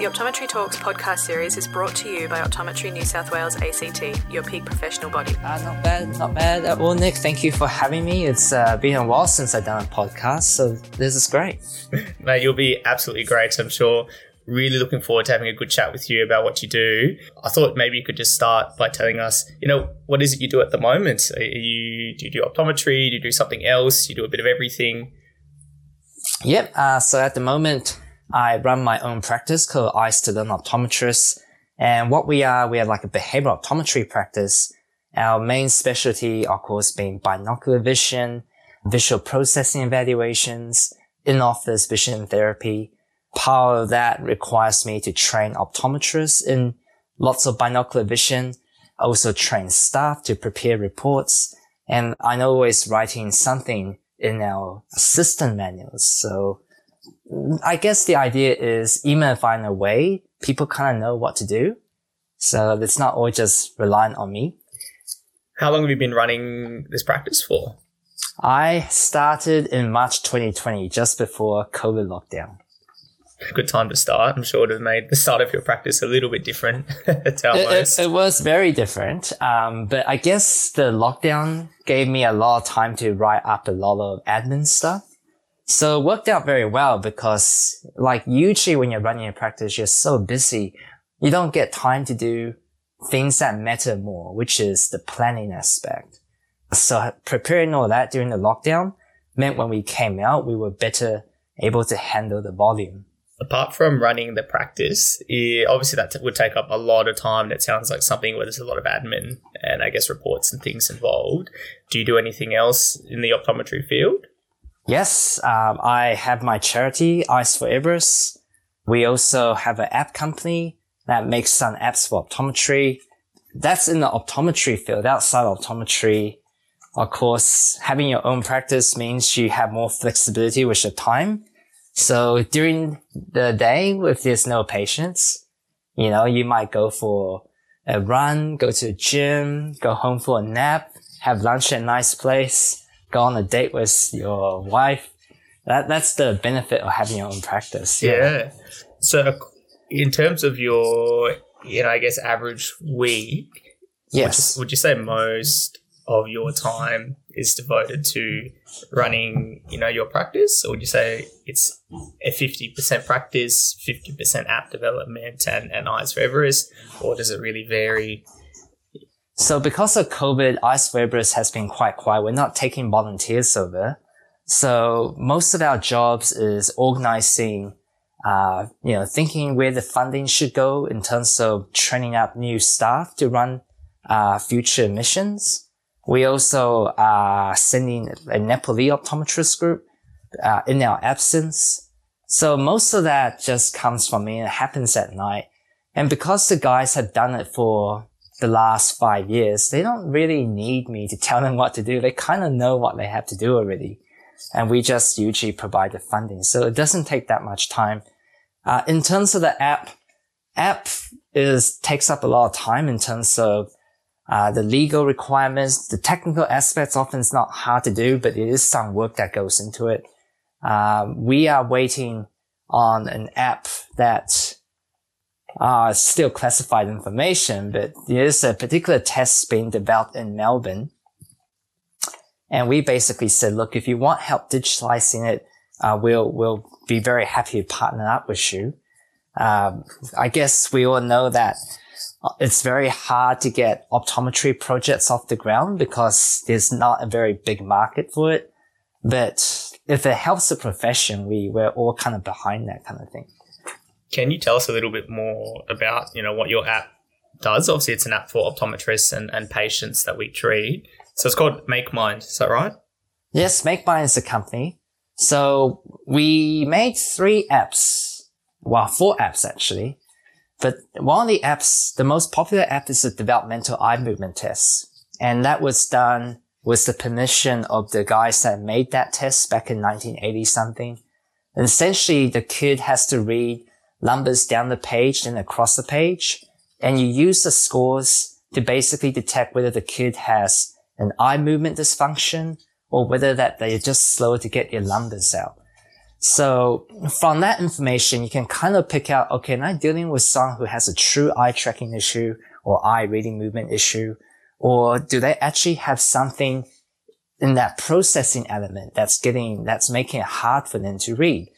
The Optometry Talks podcast series is brought to you by Optometry New South Wales ACT, your peak professional body. Uh, not bad, not bad at all, Nick. Thank you for having me. It's uh, been a while since I've done a podcast, so this is great. Mate, you'll be absolutely great, I'm sure. Really looking forward to having a good chat with you about what you do. I thought maybe you could just start by telling us, you know, what is it you do at the moment? Are you do you do optometry? Do you do something else? You do a bit of everything? Yep. Uh, so at the moment, I run my own practice called Eye Student Optometrist. And what we are, we are like a behavioral optometry practice. Our main specialty, of course, being binocular vision, visual processing evaluations, in-office vision therapy. Part of that requires me to train optometrists in lots of binocular vision, I also train staff to prepare reports. And I'm always writing something in our assistant manuals. So I guess the idea is even if I'm away, people kind of know what to do. So it's not all just reliant on me. How long have you been running this practice for? I started in March 2020, just before COVID lockdown. Good time to start. I'm sure it would have made the start of your practice a little bit different it, it, it, was very different. Um, but I guess the lockdown gave me a lot of time to write up a lot of admin stuff. So it worked out very well because like usually when you're running a practice, you're so busy. You don't get time to do things that matter more, which is the planning aspect. So preparing all that during the lockdown meant when we came out, we were better able to handle the volume. Apart from running the practice, obviously that would take up a lot of time. It sounds like something where there's a lot of admin and I guess reports and things involved. Do you do anything else in the optometry field? Yes, um, I have my charity, Eyes for Everest. We also have an app company that makes some apps for optometry. That's in the optometry field. Outside optometry, of course, having your own practice means you have more flexibility with your time. So during the day, if there's no patients, you know, you might go for a run, go to a gym, go home for a nap, have lunch at a nice place go on a date with your wife. That that's the benefit of having your own practice. Yeah. yeah. So, in terms of your, you know, I guess average week, yes, would you, would you say most of your time is devoted to running, you know, your practice, or would you say it's a fifty percent practice, fifty percent app development, and and eyes for Everest, or does it really vary so because of COVID, for has been quite quiet. We're not taking volunteers over. So most of our jobs is organizing, uh, you know, thinking where the funding should go in terms of training up new staff to run, uh, future missions. We also are sending a Nepali optometrist group, uh, in our absence. So most of that just comes from me. It happens at night. And because the guys have done it for the last five years, they don't really need me to tell them what to do. They kind of know what they have to do already. And we just usually provide the funding. So it doesn't take that much time. Uh, in terms of the app, app is, takes up a lot of time in terms of, uh, the legal requirements, the technical aspects often is not hard to do, but it is some work that goes into it. Um, we are waiting on an app that uh, still classified information, but there's a particular test being developed in Melbourne. And we basically said, look, if you want help digitalizing it, uh, we'll, we'll be very happy to partner up with you. Um, I guess we all know that it's very hard to get optometry projects off the ground because there's not a very big market for it. But if it helps the profession, we, we're all kind of behind that kind of thing. Can you tell us a little bit more about, you know, what your app does? Obviously, it's an app for optometrists and, and patients that we treat. So it's called MakeMind. Is that right? Yes, MakeMind is a company. So we made three apps. Well, four apps actually. But one of the apps, the most popular app is the developmental eye movement test. And that was done with the permission of the guys that made that test back in 1980 something. And essentially the kid has to read numbers down the page and across the page. And you use the scores to basically detect whether the kid has an eye movement dysfunction or whether that they're just slow to get their numbers out. So from that information, you can kind of pick out, okay, am I dealing with someone who has a true eye tracking issue or eye reading movement issue? Or do they actually have something in that processing element that's getting, that's making it hard for them to read?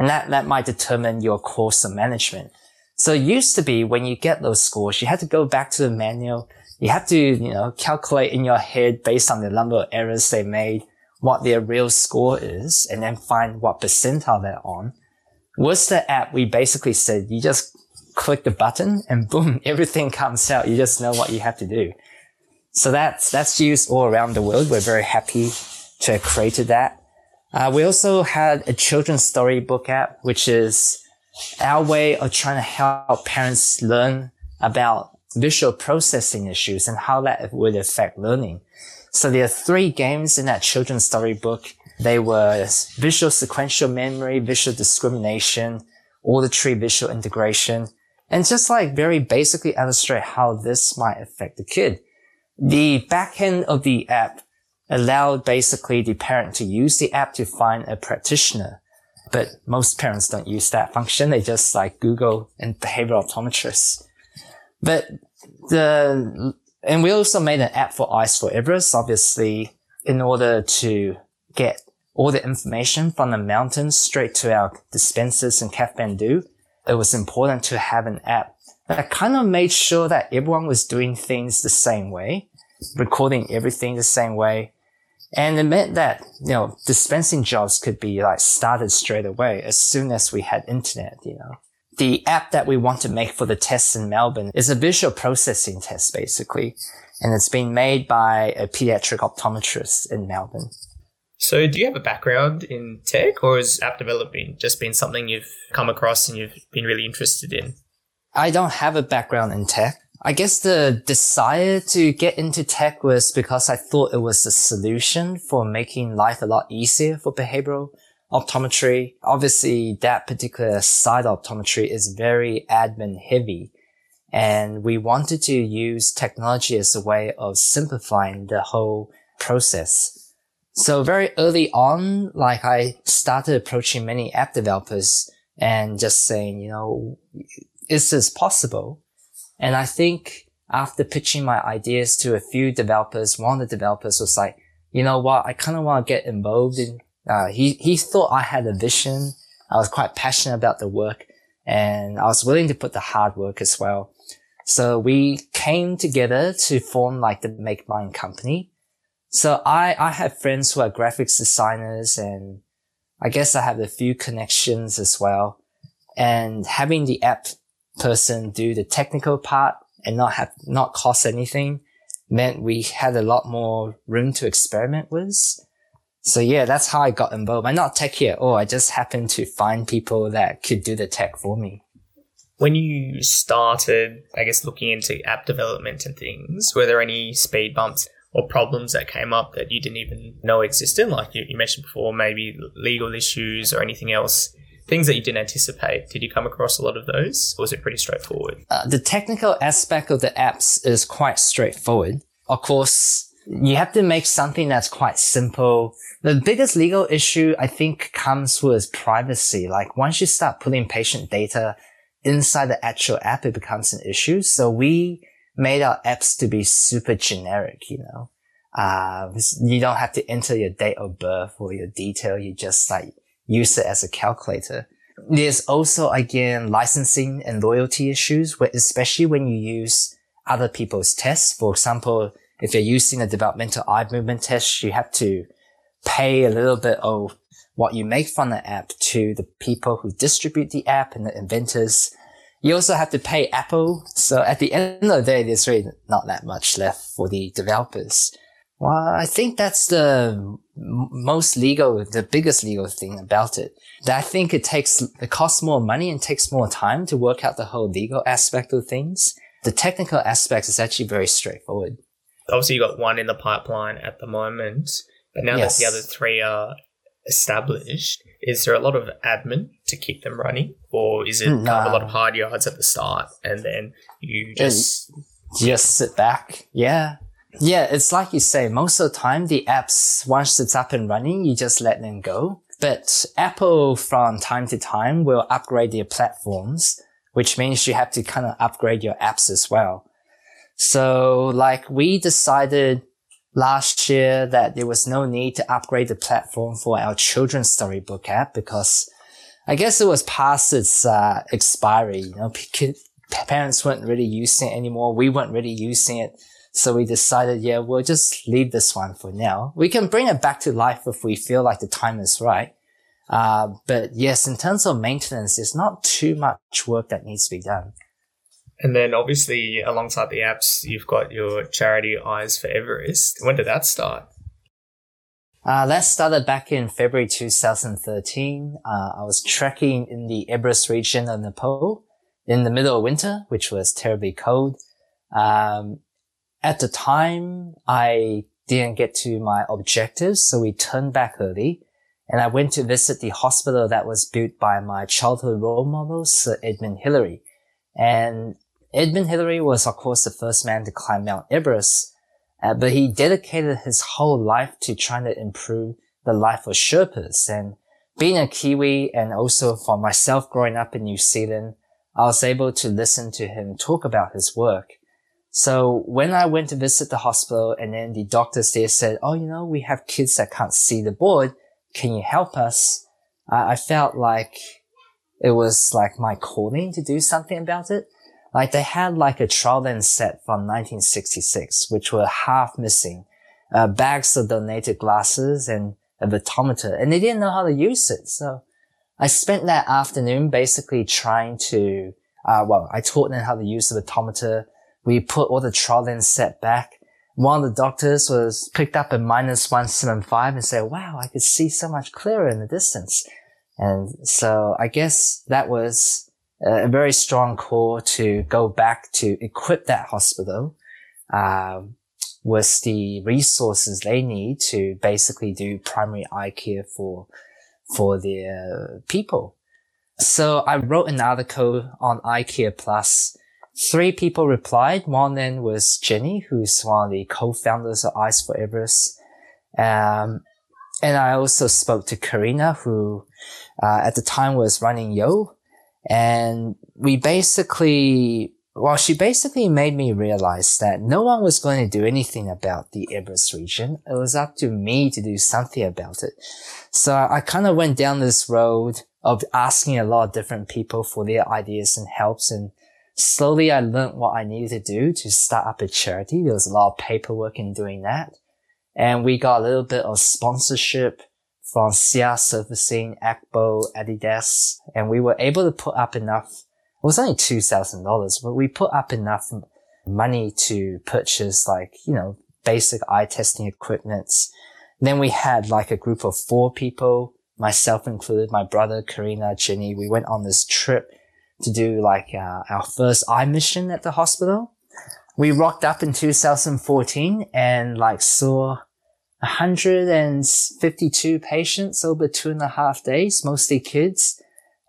And that, that might determine your course of management. So it used to be when you get those scores, you had to go back to the manual. You had to, you know, calculate in your head based on the number of errors they made what their real score is and then find what percentile they're on. With the app, we basically said you just click the button and boom, everything comes out. You just know what you have to do. So that's, that's used all around the world. We're very happy to have created that. Uh, we also had a children's storybook app, which is our way of trying to help parents learn about visual processing issues and how that would affect learning. So there are three games in that children's storybook. They were visual sequential memory, visual discrimination, auditory visual integration, and just like very basically illustrate how this might affect the kid. The back end of the app allowed basically the parent to use the app to find a practitioner. But most parents don't use that function. They just like Google and behavioral optometrists. But the and we also made an app for Eyes for Everest, obviously, in order to get all the information from the mountains straight to our dispensers in Kathmandu. It was important to have an app that kind of made sure that everyone was doing things the same way, recording everything the same way. And it meant that, you know, dispensing jobs could be like started straight away as soon as we had internet, you know the app that we want to make for the tests in Melbourne is a visual processing test, basically. And it's been made by a pediatric optometrist in Melbourne. So, do you have a background in tech, or has app development just been something you've come across and you've been really interested in? I don't have a background in tech. I guess the desire to get into tech was because I thought it was a solution for making life a lot easier for behavioral optometry. Obviously, that particular side of optometry is very admin heavy. And we wanted to use technology as a way of simplifying the whole process. So very early on, like I started approaching many app developers and just saying, you know, is this possible? And I think after pitching my ideas to a few developers, one of the developers was like, you know what? I kind of want to get involved in uh, he, he thought I had a vision. I was quite passionate about the work and I was willing to put the hard work as well. So we came together to form like the MakeMind company. So I, I have friends who are graphics designers and I guess I have a few connections as well. And having the app person do the technical part and not have, not cost anything meant we had a lot more room to experiment with. So yeah, that's how I got involved. I'm not techie at all. Oh, I just happened to find people that could do the tech for me. When you started, I guess, looking into app development and things, were there any speed bumps or problems that came up that you didn't even know existed? Like you, you mentioned before, maybe legal issues or anything else, things that you didn't anticipate. Did you come across a lot of those or was it pretty straightforward? Uh, the technical aspect of the apps is quite straightforward. Of course, you have to make something that's quite simple the biggest legal issue, I think, comes with privacy. Like once you start putting patient data inside the actual app, it becomes an issue. So we made our apps to be super generic, you know. Uh, you don't have to enter your date of birth or your detail. You just like use it as a calculator. There's also, again, licensing and loyalty issues, especially when you use other people's tests. For example, if you're using a developmental eye movement test, you have to pay a little bit of what you make from the app to the people who distribute the app and the inventors. You also have to pay Apple. So at the end of the day, there's really not that much left for the developers. Well, I think that's the most legal, the biggest legal thing about it. That I think it takes, it costs more money and takes more time to work out the whole legal aspect of things. The technical aspect is actually very straightforward. Obviously, you got one in the pipeline at the moment. But now yes. that the other three are established, is there a lot of admin to keep them running, or is it kind of a lot of hard yards at the start and then you just just sit back? Yeah. Yeah, it's like you say, most of the time the apps, once it's up and running, you just let them go. but Apple from time to time will upgrade their platforms, which means you have to kind of upgrade your apps as well. So like we decided last year that there was no need to upgrade the platform for our children's storybook app because I guess it was past its uh, expiry. You know, parents weren't really using it anymore. We weren't really using it. So we decided, yeah, we'll just leave this one for now. We can bring it back to life if we feel like the time is right. Uh, but yes, in terms of maintenance, there's not too much work that needs to be done. And then obviously alongside the apps, you've got your charity Eyes for Everest. When did that start? Uh, that started back in February 2013. Uh, I was trekking in the Everest region of Nepal in the middle of winter, which was terribly cold. Um, at the time, I didn't get to my objectives, so we turned back early. And I went to visit the hospital that was built by my childhood role model, Sir Edmund Hillary. And Edmund Hillary was, of course, the first man to climb Mount Everest, uh, but he dedicated his whole life to trying to improve the life of Sherpas. And being a Kiwi and also for myself growing up in New Zealand, I was able to listen to him talk about his work. So when I went to visit the hospital and then the doctors there said, Oh, you know, we have kids that can't see the board. Can you help us? I, I felt like it was like my calling to do something about it. Like they had like a trial lens set from 1966, which were half missing, uh, bags of donated glasses and a vetometer, and they didn't know how to use it. So I spent that afternoon basically trying to, uh, well, I taught them how to use the vetometer. We put all the trial lens set back. One of the doctors was picked up at minus 175 and said, wow, I could see so much clearer in the distance. And so I guess that was a very strong call to go back to equip that hospital uh, with the resources they need to basically do primary eye care for for their people. So I wrote an article on Eye Care Plus. Three people replied. One then was Jenny, who's one of the co-founders of Eyes for Everest. Um, and I also spoke to Karina, who uh, at the time was running Yo, and we basically, well, she basically made me realize that no one was going to do anything about the Everest region. It was up to me to do something about it. So I kind of went down this road of asking a lot of different people for their ideas and helps. And slowly I learned what I needed to do to start up a charity. There was a lot of paperwork in doing that. And we got a little bit of sponsorship from CR Surfacing, Akbo, Adidas, and we were able to put up enough. It was only two thousand dollars, but we put up enough money to purchase like you know basic eye testing equipment. Then we had like a group of four people, myself included, my brother, Karina, Jenny. We went on this trip to do like uh, our first eye mission at the hospital. We rocked up in 2014 and like saw 152 patients over two and a half days, mostly kids.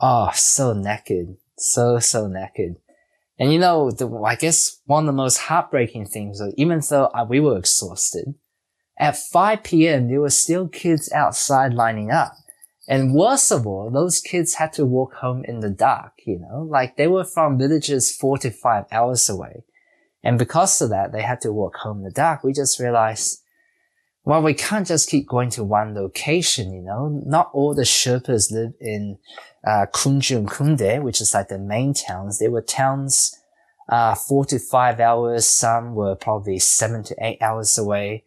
Oh, so naked. So, so naked. And you know, the, I guess one of the most heartbreaking things was even though we were exhausted, at 5 p.m. there were still kids outside lining up. And worst of all, those kids had to walk home in the dark, you know, like they were from villages four to five hours away. And because of that, they had to walk home in the dark. We just realized well, we can't just keep going to one location, you know. Not all the Sherpas live in uh, Khumjung Khunde, which is like the main towns. There were towns uh, four to five hours. Some were probably seven to eight hours away.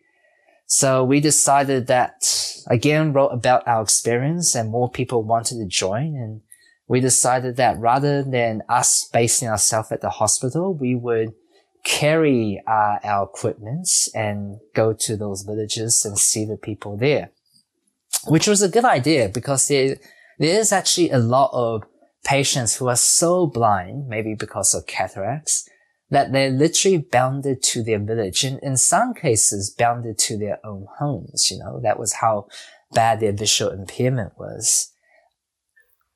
So we decided that again, wrote about our experience and more people wanted to join. And we decided that rather than us basing ourselves at the hospital, we would carry uh, our equipment and go to those villages and see the people there, which was a good idea because there, there is actually a lot of patients who are so blind, maybe because of cataracts, that they're literally bounded to their village and in some cases bounded to their own homes. You know, that was how bad their visual impairment was.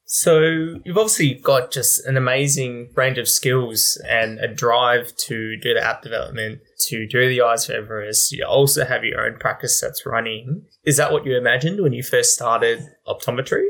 So you've obviously got just an amazing range of skills and a drive to do the app development, to do the Eyes for Everest. You also have your own practice that's running. Is that what you imagined when you first started optometry?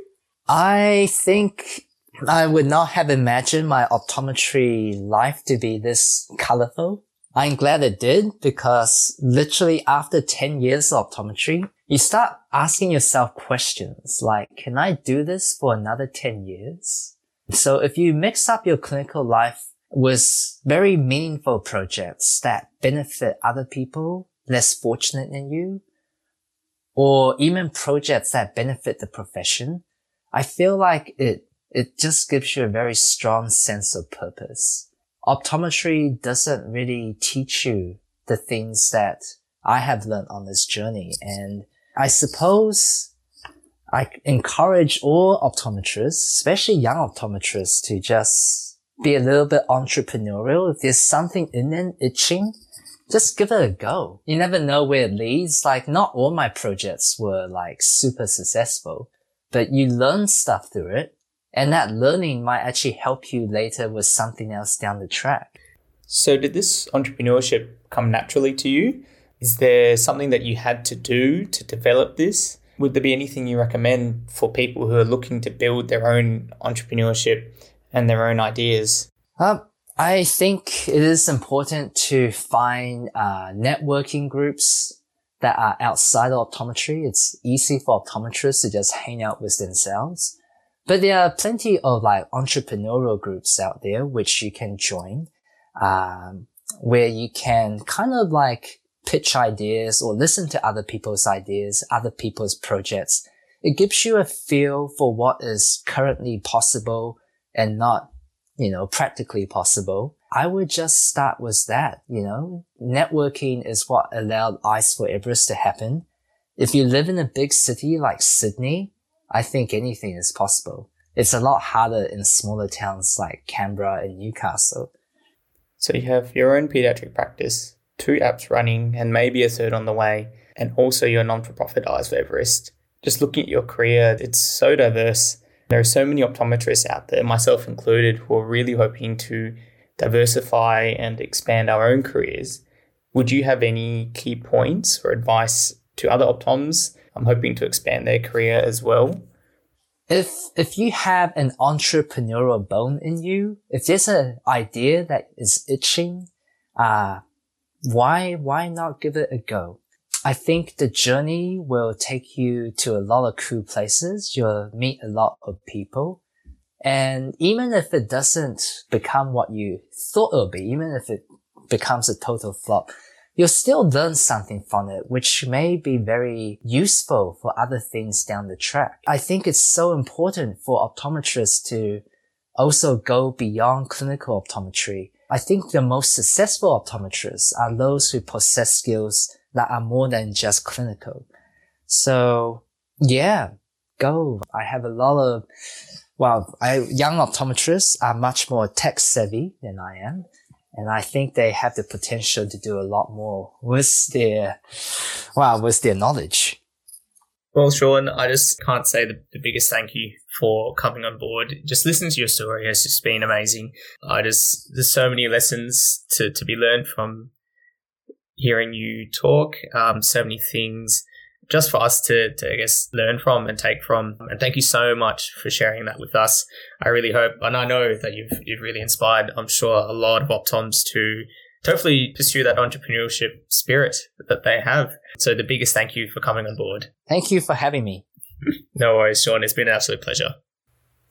I think I would not have imagined my optometry life to be this colorful. I'm glad it did because literally after 10 years of optometry, you start asking yourself questions like, can I do this for another 10 years? So if you mix up your clinical life with very meaningful projects that benefit other people less fortunate than you, or even projects that benefit the profession, I feel like it, it just gives you a very strong sense of purpose. Optometry doesn't really teach you the things that I have learned on this journey. And I suppose I encourage all optometrists, especially young optometrists, to just be a little bit entrepreneurial. If there's something in them itching, just give it a go. You never know where it leads. Like not all my projects were like super successful, but you learn stuff through it. And that learning might actually help you later with something else down the track. So did this entrepreneurship come naturally to you? Is there something that you had to do to develop this? Would there be anything you recommend for people who are looking to build their own entrepreneurship and their own ideas? Um, I think it is important to find uh, networking groups that are outside of optometry. It's easy for optometrists to just hang out with themselves. But there are plenty of like entrepreneurial groups out there which you can join, um, where you can kind of like pitch ideas or listen to other people's ideas, other people's projects. It gives you a feel for what is currently possible and not, you know, practically possible. I would just start with that, you know, networking is what allowed Eyes for Everest to happen. If you live in a big city like Sydney, I think anything is possible. It's a lot harder in smaller towns like Canberra and Newcastle. So you have your own pediatric practice, two apps running, and maybe a third on the way, and also your non for profit Eyes for Everest. Just looking at your career, it's so diverse. There are so many optometrists out there, myself included, who are really hoping to diversify and expand our own careers. Would you have any key points or advice to other optoms? I'm hoping to expand their career as well. If if you have an entrepreneurial bone in you, if there's an idea that is itching, uh, why, why not give it a go? I think the journey will take you to a lot of cool places. You'll meet a lot of people. And even if it doesn't become what you thought it would be, even if it becomes a total flop, you'll still learn something from it, which may be very useful for other things down the track. I think it's so important for optometrists to also go beyond clinical optometry I think the most successful optometrists are those who possess skills that are more than just clinical. So yeah, go. I have a lot of, well, I, young optometrists are much more tech savvy than I am. And I think they have the potential to do a lot more with their, well, with their knowledge. Well, Sean, I just can't say the, the, biggest thank you for coming on board. Just listening to your story has just been amazing. I just there's so many lessons to, to be learned from hearing you talk. Um, so many things just for us to, to I guess learn from and take from. And thank you so much for sharing that with us. I really hope, and I know that you've you've really inspired. I'm sure a lot of optoms to hopefully pursue that entrepreneurship spirit that they have. So the biggest thank you for coming on board. Thank you for having me. no worries, Sean. It's been an absolute pleasure.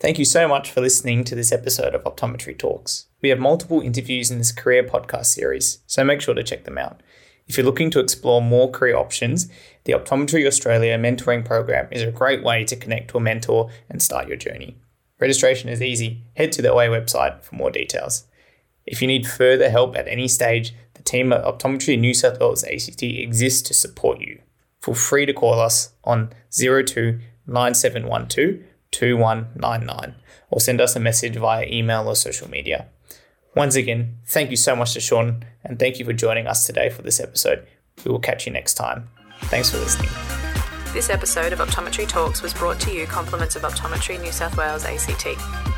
Thank you so much for listening to this episode of Optometry Talks. We have multiple interviews in this career podcast series, so make sure to check them out. If you're looking to explore more career options, the Optometry Australia mentoring program is a great way to connect to a mentor and start your journey. Registration is easy. Head to the OA website for more details. If you need further help at any stage, the team at Optometry New South Wales ACT exists to support you. Feel free to call us on 02 9712 2199 or send us a message via email or social media. Once again, thank you so much to Sean and thank you for joining us today for this episode. We will catch you next time. Thanks for listening. This episode of Optometry Talks was brought to you compliments of Optometry New South Wales ACT.